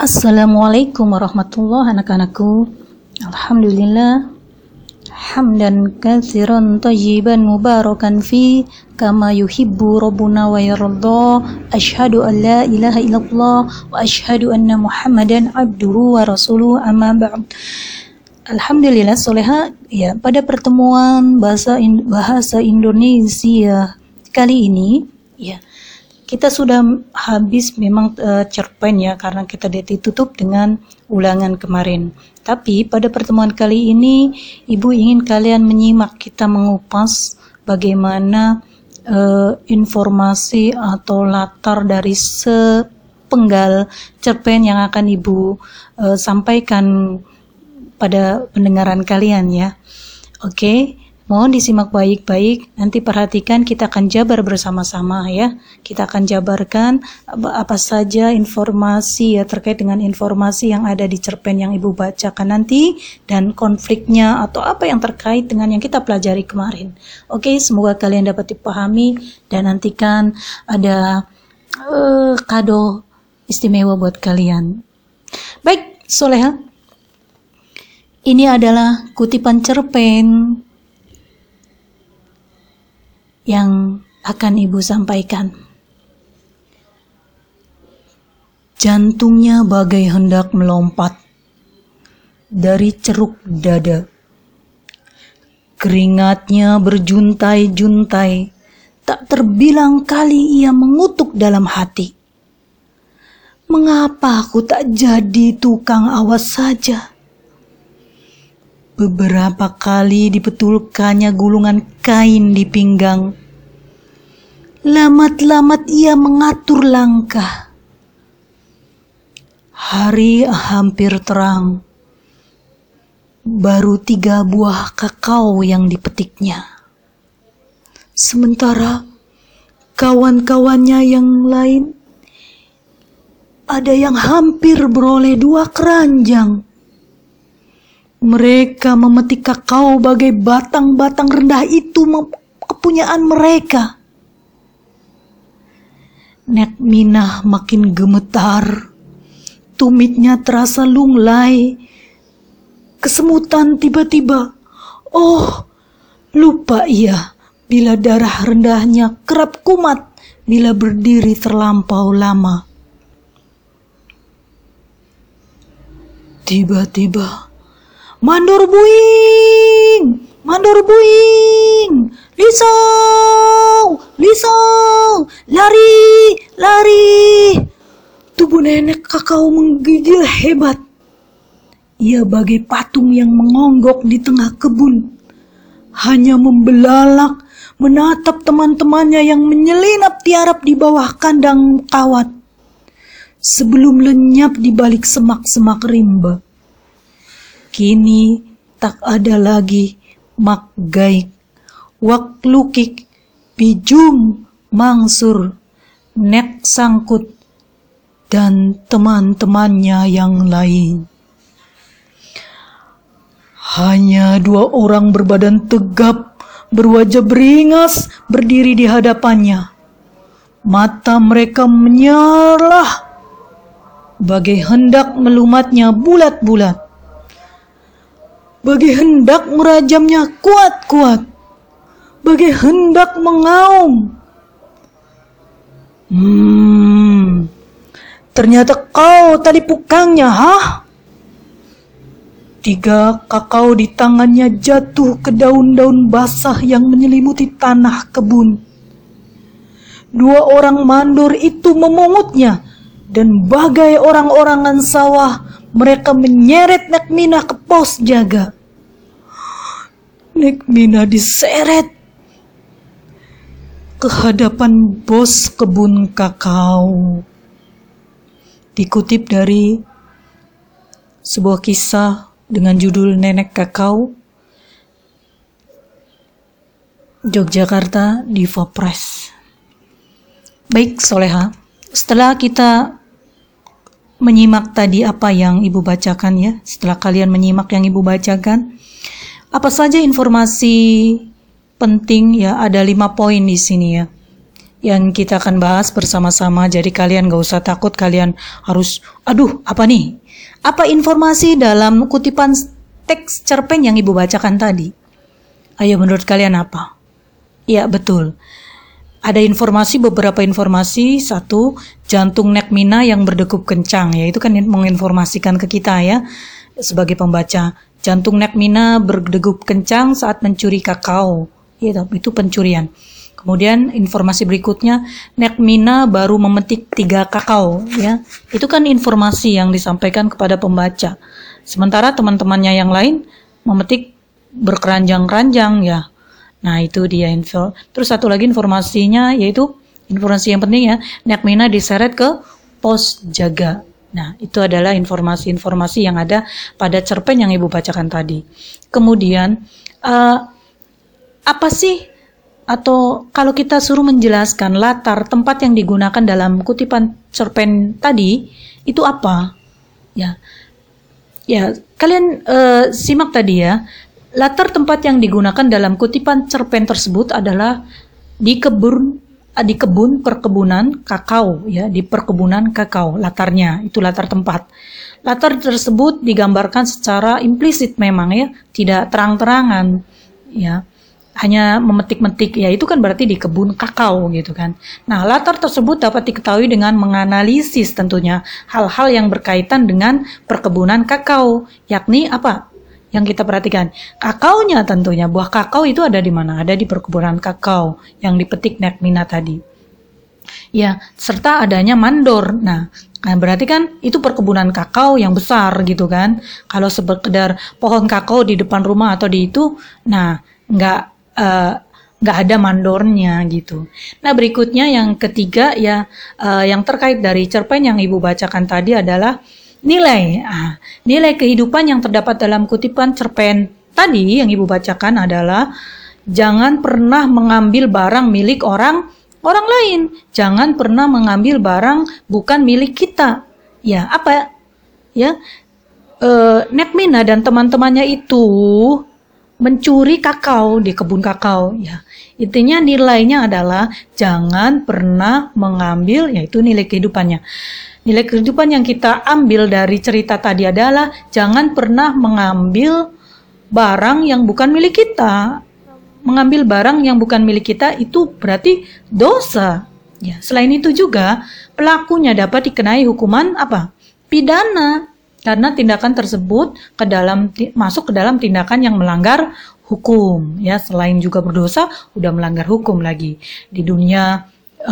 Assalamualaikum warahmatullahi anak-anakku. Alhamdulillah. Hamdan katsiran tayyiban mubarakan fi kama yuhibbu rabbuna wa yarda. Asyhadu an la ilaha illallah wa asyhadu anna Muhammadan abduhu wa rasuluhu amma ba'd. Alhamdulillah soleha ya pada pertemuan bahasa bahasa Indonesia kali ini ya kita sudah habis memang uh, cerpen ya karena kita ditutup dengan ulangan kemarin. Tapi pada pertemuan kali ini Ibu ingin kalian menyimak kita mengupas bagaimana uh, informasi atau latar dari sepenggal cerpen yang akan Ibu uh, sampaikan pada pendengaran kalian ya. Oke. Okay? Mohon disimak baik-baik, nanti perhatikan kita akan jabar bersama-sama ya. Kita akan jabarkan apa saja informasi ya terkait dengan informasi yang ada di cerpen yang Ibu bacakan nanti dan konfliknya atau apa yang terkait dengan yang kita pelajari kemarin. Oke, semoga kalian dapat dipahami dan nantikan ada uh, kado istimewa buat kalian. Baik, Soleha. Ini adalah kutipan cerpen yang akan Ibu sampaikan. Jantungnya bagai hendak melompat dari ceruk dada. Keringatnya berjuntai-juntai, tak terbilang kali ia mengutuk dalam hati. Mengapa aku tak jadi tukang awas saja? Beberapa kali dipetulkannya gulungan kain di pinggang. Lamat-lamat ia mengatur langkah. Hari hampir terang. Baru tiga buah kakao yang dipetiknya. Sementara kawan-kawannya yang lain ada yang hampir beroleh dua keranjang. Mereka memetik kakao bagai batang-batang rendah itu kepunyaan mereka. Nek Minah makin gemetar. Tumitnya terasa lunglai. Kesemutan tiba-tiba. Oh, lupa ia bila darah rendahnya kerap kumat bila berdiri terlampau lama. Tiba-tiba, Mandor buing! Mandor buing! Lisau! Lisau! Lari! Lari! Tubuh nenek kakao menggigil hebat. Ia bagai patung yang mengonggok di tengah kebun. Hanya membelalak menatap teman-temannya yang menyelinap tiarap di bawah kandang kawat. Sebelum lenyap di balik semak-semak rimba. Kini tak ada lagi mak gaik, wak lukik, pijum, mangsur, nek sangkut, dan teman-temannya yang lain. Hanya dua orang berbadan tegap, berwajah beringas, berdiri di hadapannya. Mata mereka menyala, bagai hendak melumatnya bulat-bulat bagi hendak merajamnya kuat-kuat, bagi hendak mengaum. Hmm, ternyata kau tadi pukangnya, hah? Tiga kakao di tangannya jatuh ke daun-daun basah yang menyelimuti tanah kebun. Dua orang mandor itu memungutnya, dan bagai orang-orangan sawah mereka menyeret Nekmina ke pos jaga. Nekmina diseret ke hadapan bos kebun kakao. Dikutip dari sebuah kisah dengan judul Nenek Kakao, Yogyakarta Diva Press. Baik, Soleha. Setelah kita menyimak tadi apa yang Ibu bacakan ya. Setelah kalian menyimak yang Ibu bacakan, apa saja informasi penting ya ada lima poin di sini ya. yang kita akan bahas bersama-sama. Jadi kalian gak usah takut, kalian harus, aduh, apa nih? Apa informasi dalam kutipan teks cerpen yang ibu bacakan tadi? Ayo menurut kalian apa? Ya betul. Ada informasi beberapa informasi satu jantung Nekmina yang berdegup kencang ya itu kan menginformasikan ke kita ya sebagai pembaca jantung Nekmina berdegup kencang saat mencuri kakao ya itu pencurian Kemudian informasi berikutnya, Nekmina baru memetik tiga kakao, ya. Itu kan informasi yang disampaikan kepada pembaca. Sementara teman-temannya yang lain memetik berkeranjang-keranjang, ya. Nah itu dia info. Terus satu lagi informasinya yaitu informasi yang penting ya, Nekmina diseret ke pos jaga. Nah, itu adalah informasi-informasi yang ada pada cerpen yang Ibu bacakan tadi. Kemudian, uh, apa sih atau kalau kita suruh menjelaskan latar tempat yang digunakan dalam kutipan cerpen tadi itu apa? Ya, ya kalian uh, simak tadi ya. Latar tempat yang digunakan dalam kutipan cerpen tersebut adalah di kebun di kebun perkebunan kakao ya di perkebunan kakao latarnya itu latar tempat latar tersebut digambarkan secara implisit memang ya tidak terang-terangan ya hanya memetik-metik ya itu kan berarti di kebun kakao gitu kan. Nah, latar tersebut dapat diketahui dengan menganalisis tentunya hal-hal yang berkaitan dengan perkebunan kakao, yakni apa? Yang kita perhatikan, kakaonya tentunya buah kakao itu ada di mana? Ada di perkebunan kakao yang dipetik Nekmina tadi. Ya, serta adanya mandor. Nah, Nah, berarti kan itu perkebunan kakao yang besar gitu kan. Kalau sekedar pohon kakao di depan rumah atau di itu, nah nggak Eh, nggak uh, ada mandornya gitu. Nah berikutnya yang ketiga ya uh, yang terkait dari cerpen yang ibu bacakan tadi adalah nilai. Ah, nilai kehidupan yang terdapat dalam kutipan cerpen tadi yang ibu bacakan adalah jangan pernah mengambil barang milik orang orang lain. Jangan pernah mengambil barang bukan milik kita. Ya apa? Ya uh, Netmina dan teman-temannya itu mencuri kakao di kebun kakao ya. Intinya nilainya adalah jangan pernah mengambil yaitu nilai kehidupannya. Nilai kehidupan yang kita ambil dari cerita tadi adalah jangan pernah mengambil barang yang bukan milik kita. Mengambil barang yang bukan milik kita itu berarti dosa. Ya, selain itu juga pelakunya dapat dikenai hukuman apa? Pidana karena tindakan tersebut ke dalam masuk ke dalam tindakan yang melanggar hukum ya selain juga berdosa udah melanggar hukum lagi di dunia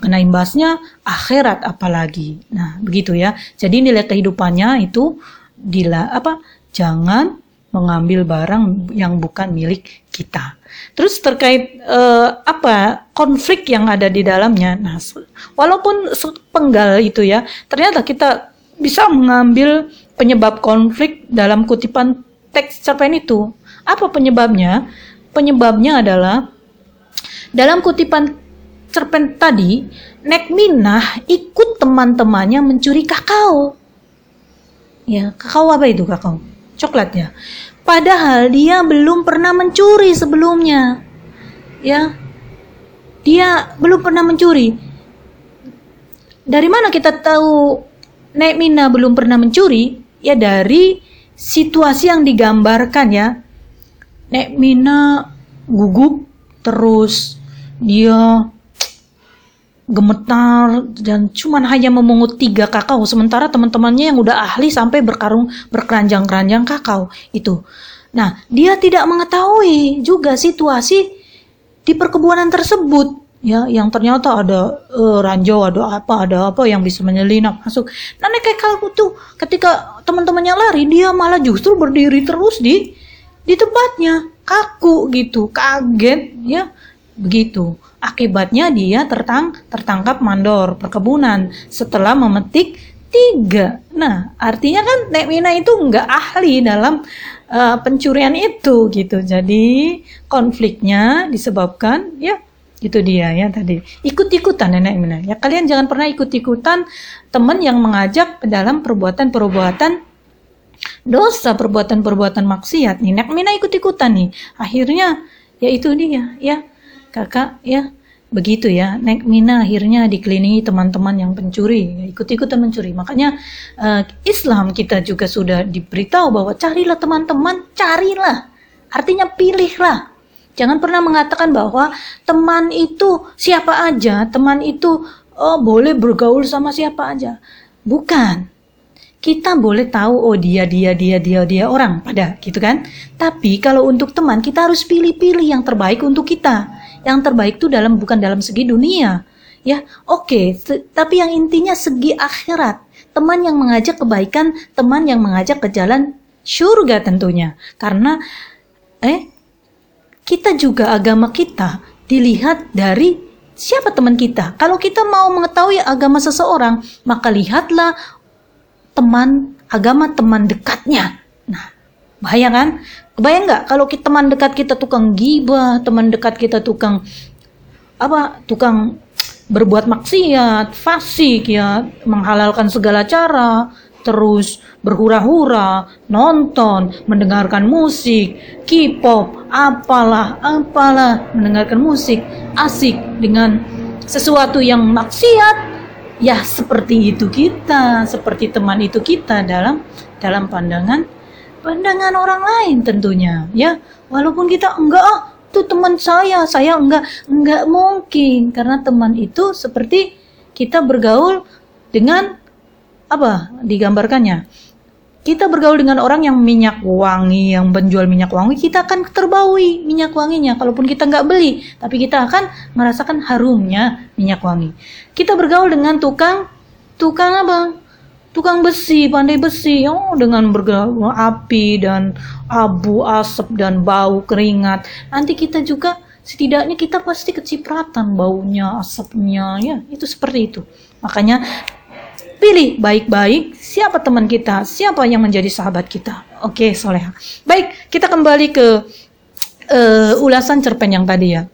kena imbasnya akhirat apalagi nah begitu ya jadi nilai kehidupannya itu dila apa jangan mengambil barang yang bukan milik kita terus terkait uh, apa konflik yang ada di dalamnya nah walaupun penggal itu ya ternyata kita bisa mengambil penyebab konflik dalam kutipan teks cerpen itu. Apa penyebabnya? Penyebabnya adalah dalam kutipan cerpen tadi, Nekminah ikut teman-temannya mencuri kakao. Ya, kakao apa itu kakao? Coklat ya. Padahal dia belum pernah mencuri sebelumnya. Ya. Dia belum pernah mencuri. Dari mana kita tahu Nekminah belum pernah mencuri? ya dari situasi yang digambarkan ya. Nek Mina gugup terus dia gemetar dan cuman hanya memungut tiga kakao. Sementara teman-temannya yang udah ahli sampai berkarung berkeranjang-keranjang kakao itu. Nah, dia tidak mengetahui juga situasi di perkebunan tersebut. Ya yang ternyata ada uh, ranjau ada apa ada apa yang bisa menyelinap masuk. Nah kayak kalau tuh ketika teman-temannya lari dia malah justru berdiri terus di di tempatnya. Kaku gitu kaget ya begitu. Akibatnya dia tertang tertangkap mandor perkebunan setelah memetik tiga. Nah artinya kan Nek Mina itu nggak ahli dalam uh, pencurian itu gitu. Jadi konfliknya disebabkan ya itu dia ya tadi. Ikut-ikutan nenek Mina. Ya kalian jangan pernah ikut-ikutan teman yang mengajak dalam perbuatan-perbuatan dosa perbuatan-perbuatan maksiat. Nih nenek Mina ikut-ikutan nih. Akhirnya ya itu dia ya kakak ya begitu ya. Nek Mina akhirnya dikelilingi teman-teman yang pencuri ikut-ikutan mencuri. Makanya uh, Islam kita juga sudah diberitahu bahwa carilah teman-teman carilah. Artinya pilihlah. Jangan pernah mengatakan bahwa teman itu siapa aja teman itu oh, boleh bergaul sama siapa aja. Bukan. Kita boleh tahu oh dia dia dia dia dia orang pada gitu kan? Tapi kalau untuk teman kita harus pilih-pilih yang terbaik untuk kita yang terbaik itu dalam bukan dalam segi dunia. Ya, oke, okay. tapi yang intinya segi akhirat. Teman yang mengajak kebaikan, teman yang mengajak ke jalan surga tentunya. Karena eh kita juga agama kita dilihat dari siapa teman kita. Kalau kita mau mengetahui agama seseorang, maka lihatlah teman agama teman dekatnya. Nah, bahaya kan? Kebayang nggak kalau kita, teman dekat kita tukang gibah, teman dekat kita tukang apa? Tukang berbuat maksiat, fasik ya, menghalalkan segala cara, terus berhura-hura, nonton, mendengarkan musik, K-pop, apalah, apalah, mendengarkan musik, asik dengan sesuatu yang maksiat, ya seperti itu kita, seperti teman itu kita dalam dalam pandangan pandangan orang lain tentunya ya walaupun kita enggak ah itu teman saya saya enggak enggak mungkin karena teman itu seperti kita bergaul dengan apa digambarkannya kita bergaul dengan orang yang minyak wangi, yang menjual minyak wangi, kita akan terbaui minyak wanginya. Kalaupun kita nggak beli, tapi kita akan merasakan harumnya minyak wangi. Kita bergaul dengan tukang, tukang apa? Tukang besi, pandai besi, oh dengan bergerak api dan abu, asap dan bau keringat. Nanti kita juga setidaknya kita pasti kecipratan baunya, asapnya, ya itu seperti itu. Makanya pilih baik-baik siapa teman kita, siapa yang menjadi sahabat kita. Oke, soleha. Baik, kita kembali ke uh, ulasan cerpen yang tadi ya.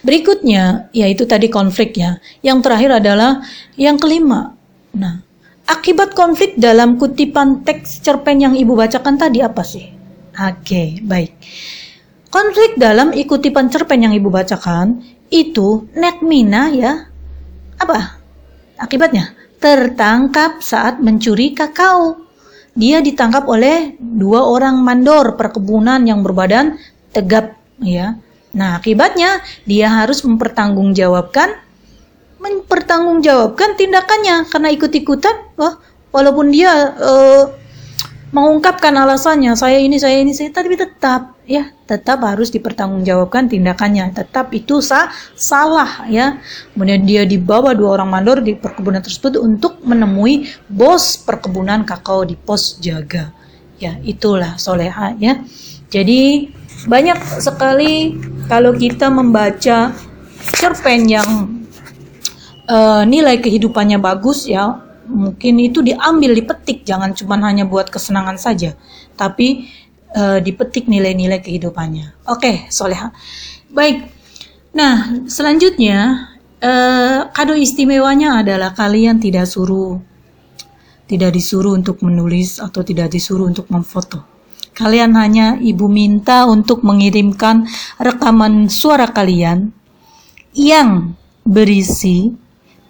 Berikutnya, yaitu tadi konflik ya. Yang terakhir adalah yang kelima. Nah, Akibat konflik dalam kutipan teks cerpen yang ibu bacakan tadi apa sih? Oke, okay, baik. Konflik dalam ikutipan cerpen yang ibu bacakan itu Netmina ya. Apa? Akibatnya tertangkap saat mencuri kakao. Dia ditangkap oleh dua orang mandor perkebunan yang berbadan tegap ya. Nah, akibatnya dia harus mempertanggungjawabkan mempertanggungjawabkan tindakannya karena ikut-ikutan. Wah walaupun dia uh, mengungkapkan alasannya saya ini saya ini saya tapi tetap ya tetap harus dipertanggungjawabkan tindakannya. Tetap itu sah salah ya. Kemudian dia dibawa dua orang mandor di perkebunan tersebut untuk menemui bos perkebunan kakao di pos jaga. Ya itulah soleha ya. Jadi banyak sekali kalau kita membaca cerpen yang uh, nilai kehidupannya bagus ya mungkin itu diambil dipetik. Jangan cuma hanya buat kesenangan saja tapi uh, dipetik nilai-nilai kehidupannya. Oke okay, soleha. Baik. Nah selanjutnya uh, kado istimewanya adalah kalian tidak suruh tidak disuruh untuk menulis atau tidak disuruh untuk memfoto. Kalian hanya ibu minta untuk mengirimkan rekaman suara kalian yang berisi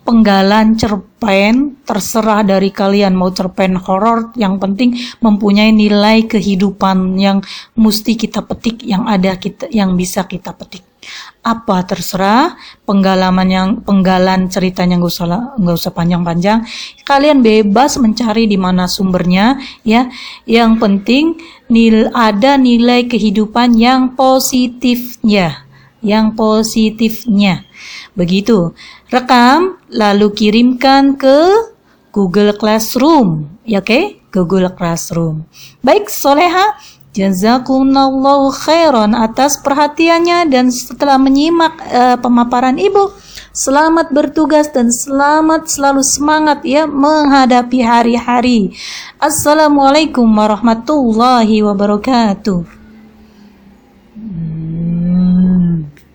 penggalan cerpen terserah dari kalian. Mau cerpen horor yang penting mempunyai nilai kehidupan yang mesti kita petik yang ada kita yang bisa kita petik. Apa terserah penggalaman yang penggalan ceritanya nggak usah nggak usah panjang-panjang. Kalian bebas mencari di mana sumbernya ya. Yang penting nil ada nilai kehidupan yang positifnya yang positifnya begitu rekam, lalu kirimkan ke Google Classroom. Ya oke? Okay? Google Classroom. Baik, Soleha, jazakumullahu khairan atas perhatiannya dan setelah menyimak uh, pemaparan Ibu, selamat bertugas dan selamat selalu semangat ya menghadapi hari-hari. Assalamualaikum warahmatullahi wabarakatuh.